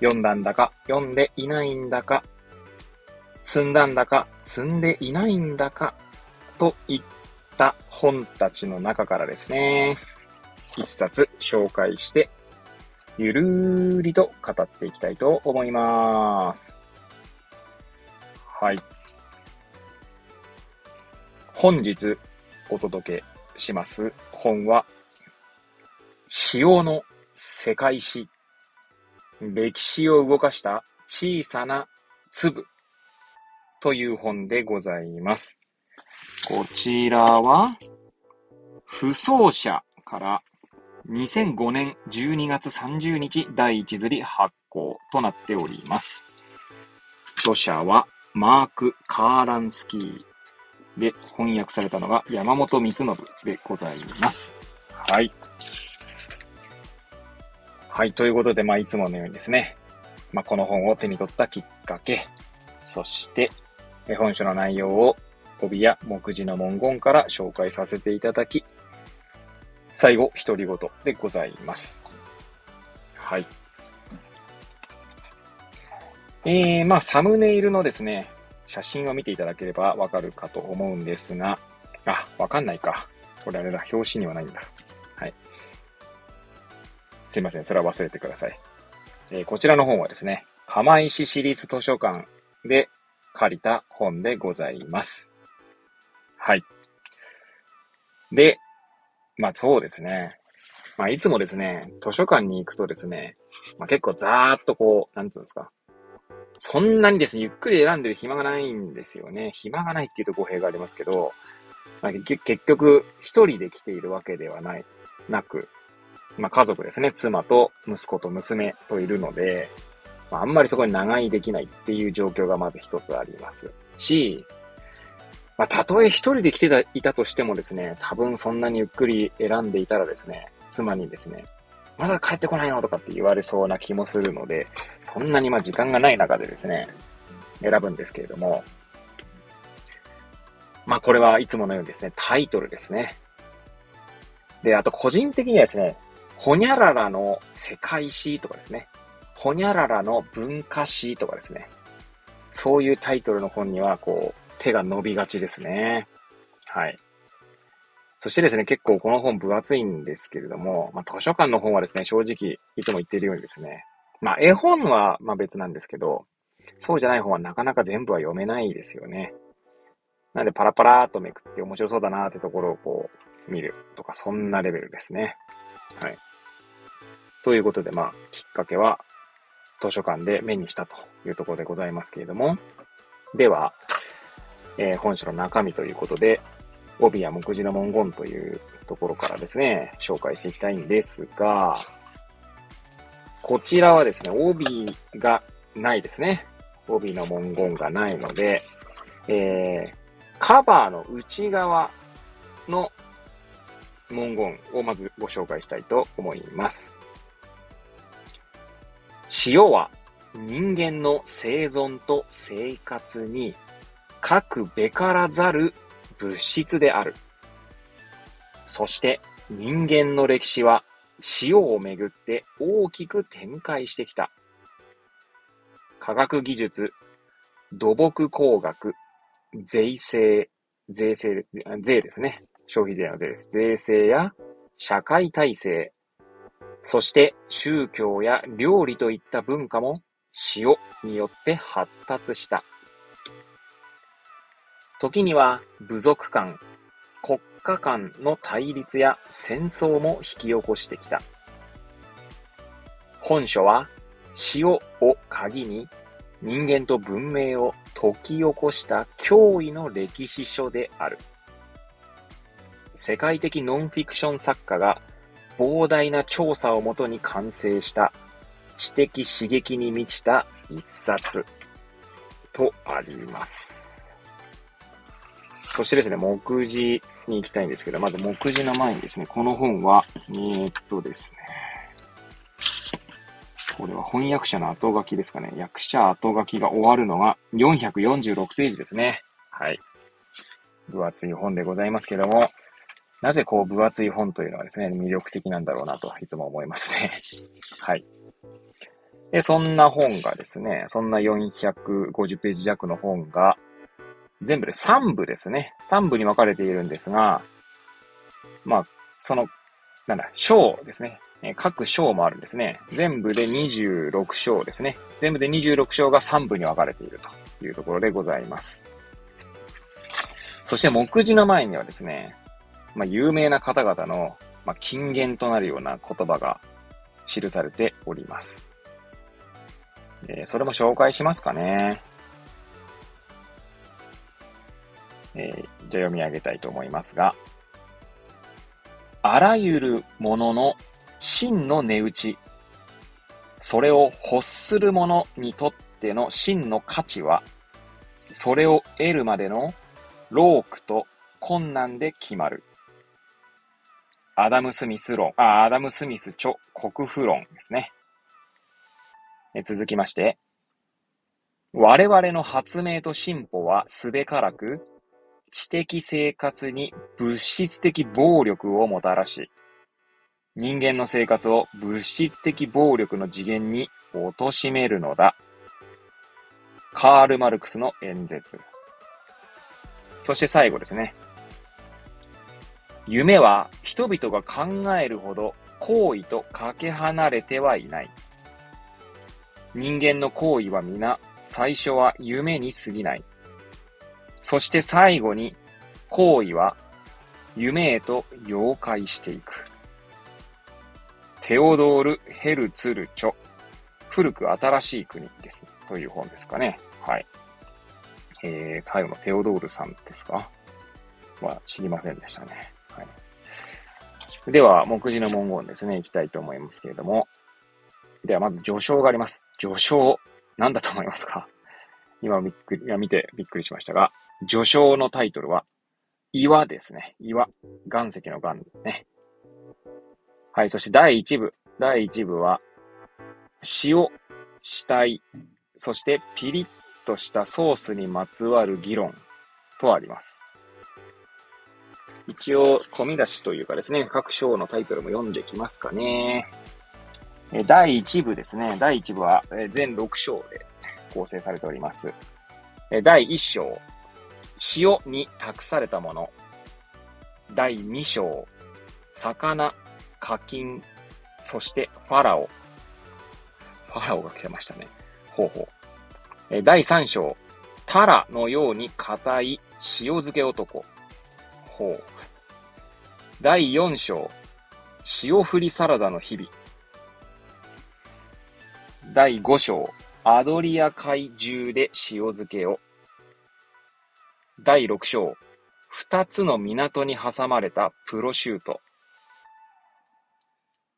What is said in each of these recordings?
読んだんだか読んでいないんだか、積んだんだか積んでいないんだかといった本たちの中からですね、一冊紹介して、ゆるーりと語っていきたいと思います。はい。本日お届けします本は、潮の世界史。歴史を動かした小さな粒という本でございます。こちらは、不走者から2005年12月30日第1釣り発行となっております。著者はマーク・カーランスキーで翻訳されたのが山本光信でございます。はい。はい。ということで、まあ、いつものようにですね、まあ、この本を手に取ったきっかけ、そして、本書の内容を帯や目次の文言から紹介させていただき、最後、独り言でございます。はい。えー、まあ、サムネイルのですね、写真を見ていただければわかるかと思うんですが、あ、わかんないか。これあれだ、表紙にはないんだ。すいません、それは忘れてください。えー、こちらの本はですね、釜石市立図書館で借りた本でございます。はい。で、まあそうですね。まあいつもですね、図書館に行くとですね、まあ結構ざーっとこう、なんつうんですか。そんなにですね、ゆっくり選んでる暇がないんですよね。暇がないっていうと語弊がありますけど、まあ、結局、一人で来ているわけではない、なく、まあ家族ですね、妻と息子と娘といるので、まあ、あんまりそこに長居できないっていう状況がまず一つあります。し、まあ、たとえ一人で来てたいたとしてもですね、多分そんなにゆっくり選んでいたらですね、妻にですね、まだ帰ってこないの？とかって言われそうな気もするので、そんなにまあ時間がない中でですね、選ぶんですけれども、まあこれはいつものようにですね、タイトルですね。で、あと個人的にはですね、ほにゃららの世界史とかですね、ほにゃららの文化史とかですね、そういうタイトルの本にはこう、手が伸びがちですね。はい。そしてですね、結構この本分厚いんですけれども、まあ、図書館の本はですね、正直、いつも言っているようにですね、まあ、絵本は、ま別なんですけど、そうじゃない本はなかなか全部は読めないですよね。なんでパラパラーっとめくって面白そうだなーってところをこう、見るとか、そんなレベルですね。はい。ということで、まあ、きっかけは、図書館で目にしたというところでございますけれども、では、えー、本書の中身ということで、帯や目次の文言というところからですね、紹介していきたいんですが、こちらはですね、帯がないですね。帯の文言がないので、えー、カバーの内側の文言をまずご紹介したいと思います。塩は人間の生存と生活に各べからざる物質である。そして人間の歴史は塩をめぐって大きく展開してきた。科学技術、土木工学、税制、税制です、税ですね。消費税の税です。税制や社会体制、そして宗教や料理といった文化も塩によって発達した。時には部族間、国家間の対立や戦争も引き起こしてきた。本書は死を鍵に人間と文明を解き起こした驚異の歴史書である。世界的ノンフィクション作家が膨大な調査をもとに完成した知的刺激に満ちた一冊とあります。そしてですね、目次に行きたいんですけど、まず目次の前にですね、この本は、えー、っとですね、これは翻訳者の後書きですかね。役者後書きが終わるのが446ページですね。はい。分厚い本でございますけども、なぜこう分厚い本というのはですね、魅力的なんだろうなといつも思いますね。はい。で、そんな本がですね、そんな450ページ弱の本が、全部で3部ですね。3部に分かれているんですが、まあ、その、なんだ、章ですね。各章もあるんですね。全部で26章ですね。全部で26章が3部に分かれているというところでございます。そして目次の前にはですね、まあ、有名な方々の、まあ、金言となるような言葉が記されております。えー、それも紹介しますかね。えー、じゃあ読み上げたいと思いますが、あらゆるものの真の値打ち、それを欲する者にとっての真の価値は、それを得るまでのロークと困難で決まる。アダム・スミス論、あ、アダム・スミス著国府論ですね。え続きまして、我々の発明と進歩はすべからく、知的生活に物質的暴力をもたらし、人間の生活を物質的暴力の次元に貶めるのだ。カール・マルクスの演説。そして最後ですね。夢は人々が考えるほど行為とかけ離れてはいない。人間の行為は皆最初は夢に過ぎない。そして最後に行為は夢へと妖怪していく。テオドール・ヘルツルチョ。古く新しい国です。という本ですかね。はい。えー、最後のテオドールさんですか？は知りませんでしたね。では、目次の文言ですね、いきたいと思いますけれども。では、まず序章があります。序章、なんだと思いますか？今びっくり、いや、見てびっくりしましたが、序章のタイトルは、岩ですね。岩。岩石の岩ね。はい、そして第1部。第1部は、塩、死体、そしてピリッとしたソースにまつわる議論とあります。一応、込み出しというかですね、各章のタイトルも読んできますかね。え第1部ですね。第1部はえ全6章で構成されております。え第1章、塩に託されたもの。第2章、魚、課金、そしてファラオ。ファラオが来てましたね。ほうほう。え第3章、タラのように硬い塩漬け男。ほう。第4章、塩振りサラダの日々。第5章、アドリア海中で塩漬けを。第6章、二つの港に挟まれたプロシュート。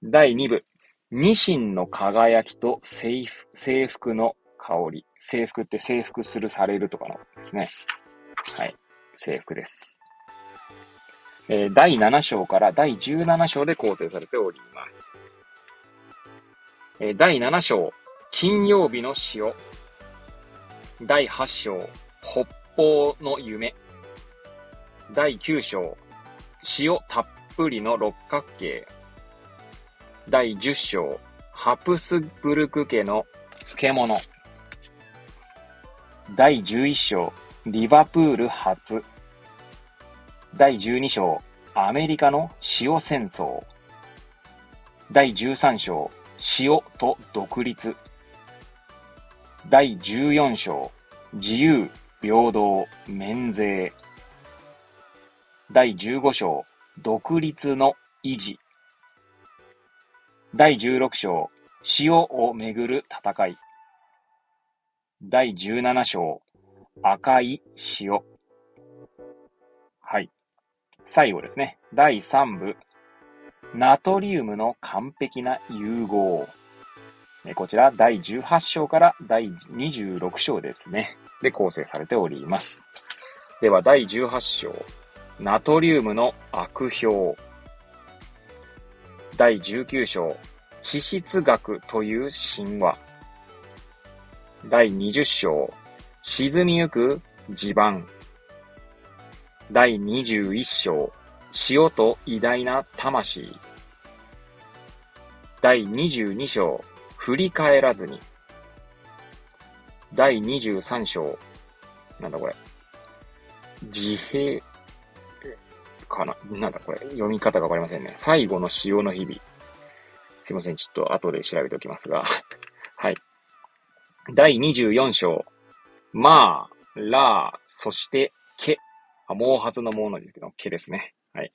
第2部、ニシンの輝きと制服の香り。制服って制服する、されるとかのですね。はい。制服です。えー、第7章から第17章で構成されております。えー、第7章、金曜日の塩。第8章、北方の夢。第9章、塩たっぷりの六角形。第10章、ハプスブルク家の漬物。第11章、リバプール初。第12章、アメリカの塩戦争。第13章、塩と独立。第14章、自由、平等、免税。第15章、独立の維持。第16章、塩をめぐる戦い。第17章、赤い塩。はい。最後ですね。第3部、ナトリウムの完璧な融合。こちら第18章から第26章ですね。で構成されております。では第18章、ナトリウムの悪評。第19章、地質学という神話。第20章、沈みゆく地盤。第21章、塩と偉大な魂。第22章、振り返らずに。第23章、なんだこれ。自閉、かななんだこれ。読み方がわかりませんね。最後の潮の日々。すいません。ちょっと後で調べておきますが。はい。第24章。まあ、ら、そして、け。あ、毛髪のものですけど、けですね。はい。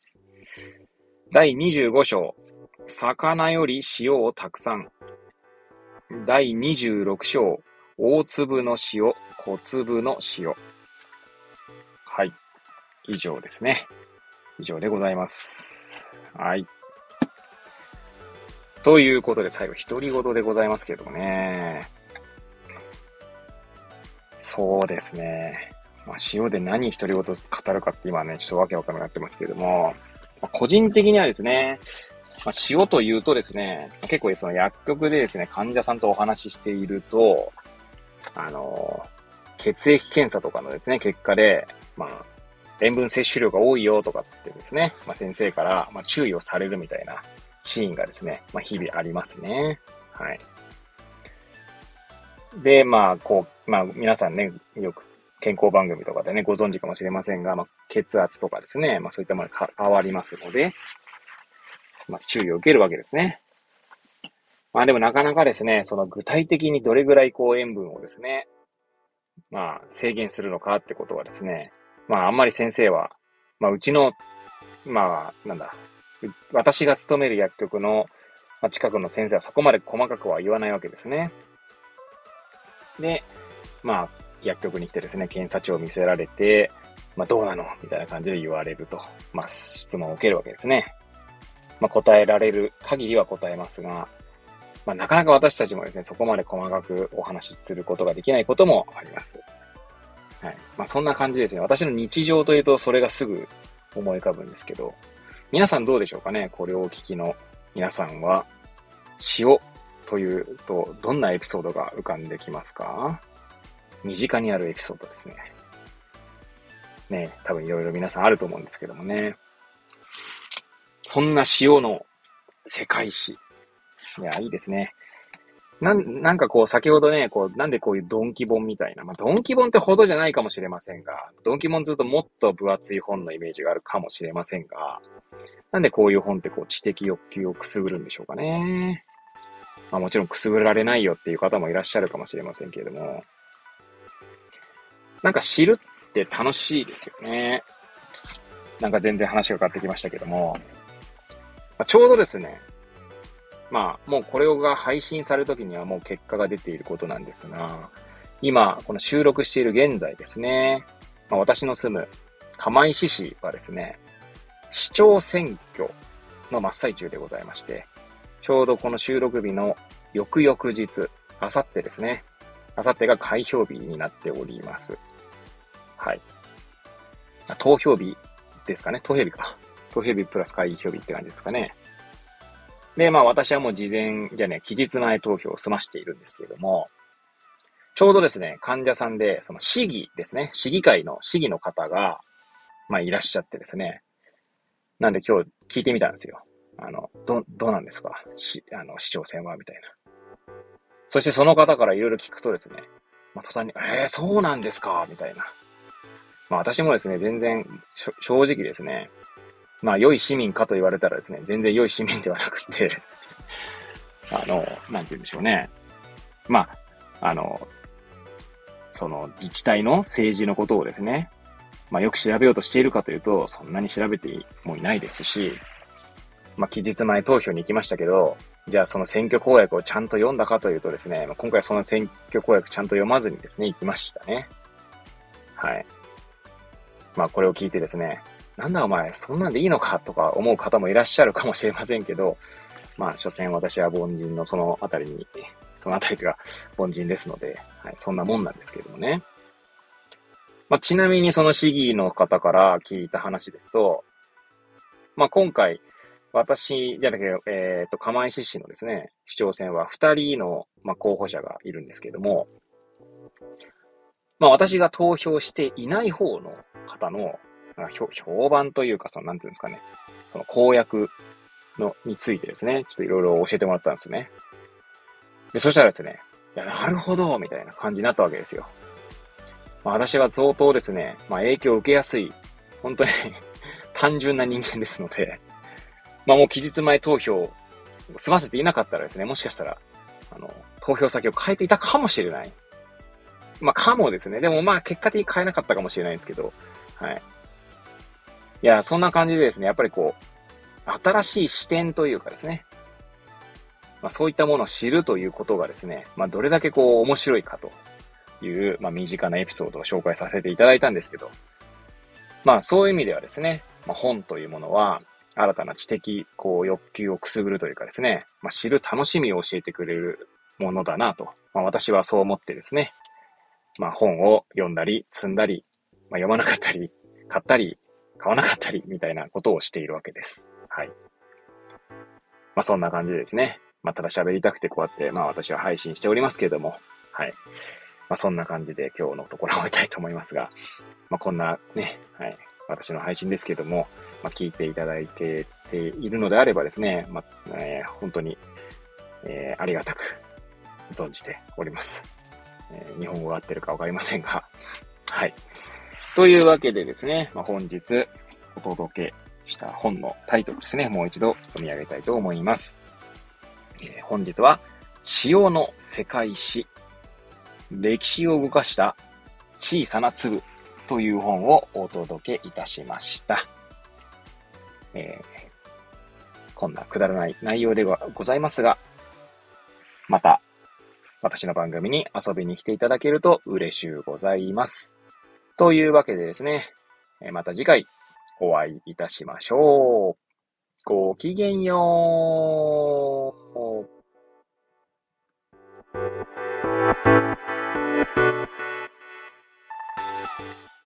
第25章。魚より塩をたくさん。第26章、大粒の塩、小粒の塩。はい。以上ですね。以上でございます。はい。ということで、最後、独り言でございますけどもね。そうですね。まあ、塩で何独り言語るかって今ね、ちょっとわけわからなくなってますけれども、まあ、個人的にはですね、まあ、塩というとですね、結構その薬局でですね、患者さんとお話ししていると、あの、血液検査とかのですね、結果で、まあ、塩分摂取量が多いよとかつってですね、まあ、先生から、まあ、注意をされるみたいなシーンがですね、まあ、日々ありますね。はい。で、まあ、こう、まあ、皆さんね、よく健康番組とかでね、ご存知かもしれませんが、まあ、血圧とかですね、まあ、そういったものが変わりますので、まあ、注意を受けるわけですね。まあでもなかなかですね、その具体的にどれぐらいこう塩分をですね、まあ制限するのかってことはですね、まああんまり先生は、まあうちの、まあなんだ、私が勤める薬局の近くの先生はそこまで細かくは言わないわけですね。で、まあ薬局に来てですね、検査値を見せられて、まあどうなのみたいな感じで言われると、まあ質問を受けるわけですね。まあ、答えられる限りは答えますが、まあ、なかなか私たちもですね、そこまで細かくお話しすることができないこともあります。はい。まあ、そんな感じですね。私の日常というと、それがすぐ思い浮かぶんですけど、皆さんどうでしょうかね？これをお聞きの皆さんは、塩というと、どんなエピソードが浮かんできますか？身近にあるエピソードですね。ね多分いろいろ皆さんあると思うんですけどもね。そんな塩の世界史。いや、いいですね。なん、なんかこう、先ほどね、こう、なんでこういうドンキ本みたいな。まあ、ドンキ本ってほどじゃないかもしれませんが、ドンキ本ずっともっと分厚い本のイメージがあるかもしれませんが、なんでこういう本ってこう、知的欲求をくすぐるんでしょうかね。まあもちろんくすぐられないよっていう方もいらっしゃるかもしれませんけれども、なんか知るって楽しいですよね。なんか全然話が変わってきましたけども、まあ、ちょうどですね、まあ、もうこれが配信されるときにはもう結果が出ていることなんですが、今、この収録している現在ですね、まあ、私の住む釜石市はですね、市長選挙の真っ最中でございまして、ちょうどこの収録日の翌々日、あさってですね、あさってが開票日になっております。はい。投票日ですかね投票日か。投票日プラス開票日って感じですかね。で、まあ私はもう事前、じゃね、期日前投票を済ましているんですけれども、ちょうどですね、患者さんで、その市議ですね、市議会の市議の方が、まあいらっしゃってですね、なんで今日聞いてみたんですよ。あの、ど、どうなんですか？し、あの、市長選はみたいな。そしてその方からいろいろ聞くとですね、まあ途端に、えー、そうなんですか？みたいな。まあ私もですね、全然、正直ですね、まあ、良い市民かと言われたらですね、全然良い市民ではなくて あの、なんて言うんでしょうね。まあ、あの、その自治体の政治のことをですね、まあ、よく調べようとしているかというと、そんなに調べてもいないですし、まあ、期日前投票に行きましたけど、じゃあその選挙公約をちゃんと読んだかというとですね、ま、今回その選挙公約ちゃんと読まずにですね、行きましたね。はい。まあ、これを聞いてですね、なんだお前、そんなんでいいのかとか思う方もいらっしゃるかもしれませんけど、まあ、所詮私は凡人のそのあたりにそのあたりが凡人ですので、はい、そんなもんなんですけどもね。まあ、ちなみにその市議の方から聞いた話ですと、まあ、今回、私、じゃなくて、えっ、ー、と、釜石市のですね、市長選は2人の、まあ、候補者がいるんですけども、まあ、私が投票していない方の方の、評判というか、その、なんていうんですかね、その公約の、についてですね、ちょっといろいろ教えてもらったんですね。で、そしたらですね、いや、なるほど、みたいな感じになったわけですよ。まあ、私は相当ですね、まあ、影響を受けやすい、本当に 単純な人間ですので、まあもう期日前投票済ませていなかったらですね、もしかしたら、あの、投票先を変えていたかもしれない。まあ、かもですね。でもまあ、結果的に変えなかったかもしれないんですけど、はい。いや、そんな感じでですね、やっぱりこう、新しい視点というかですね、まあ、そういったものを知るということがですね、まあ、どれだけこう、面白いかという、まあ、身近なエピソードを紹介させていただいたんですけど、まあ、そういう意味ではですね、まあ、本というものは、新たな知的、こう、欲求をくすぐるというかですね、まあ、知る楽しみを教えてくれるものだなと、まあ、私はそう思ってですね、まあ、本を読んだり、積んだり、まあ、読まなかったり、買ったり、買わなかったり、みたいなことをしているわけです。はい。まあ、そんな感じでですね。まあ、ただ喋りたくてこうやって、まあ、私は配信しておりますけれども、はい。まあ、そんな感じで今日のところを終えたいと思いますが、まあ、こんなね、はい。私の配信ですけども、まあ、聞いていただいてているのであればですね、まあ、えー、本当に、えー、ありがたく存じております。えー、日本語が合ってるかわかりませんが、はい。というわけでですね、まあ、本日お届けした本のタイトルですね、もう一度読み上げたいと思います。えー、本日は、潮の世界史、歴史を動かした小さな粒という本をお届けいたしました。えー、こんなくだらない内容ではございますが、また、私の番組に遊びに来ていただけると嬉しゅうございます。というわけでですね、また次回お会いいたしましょう。ごきげんよう。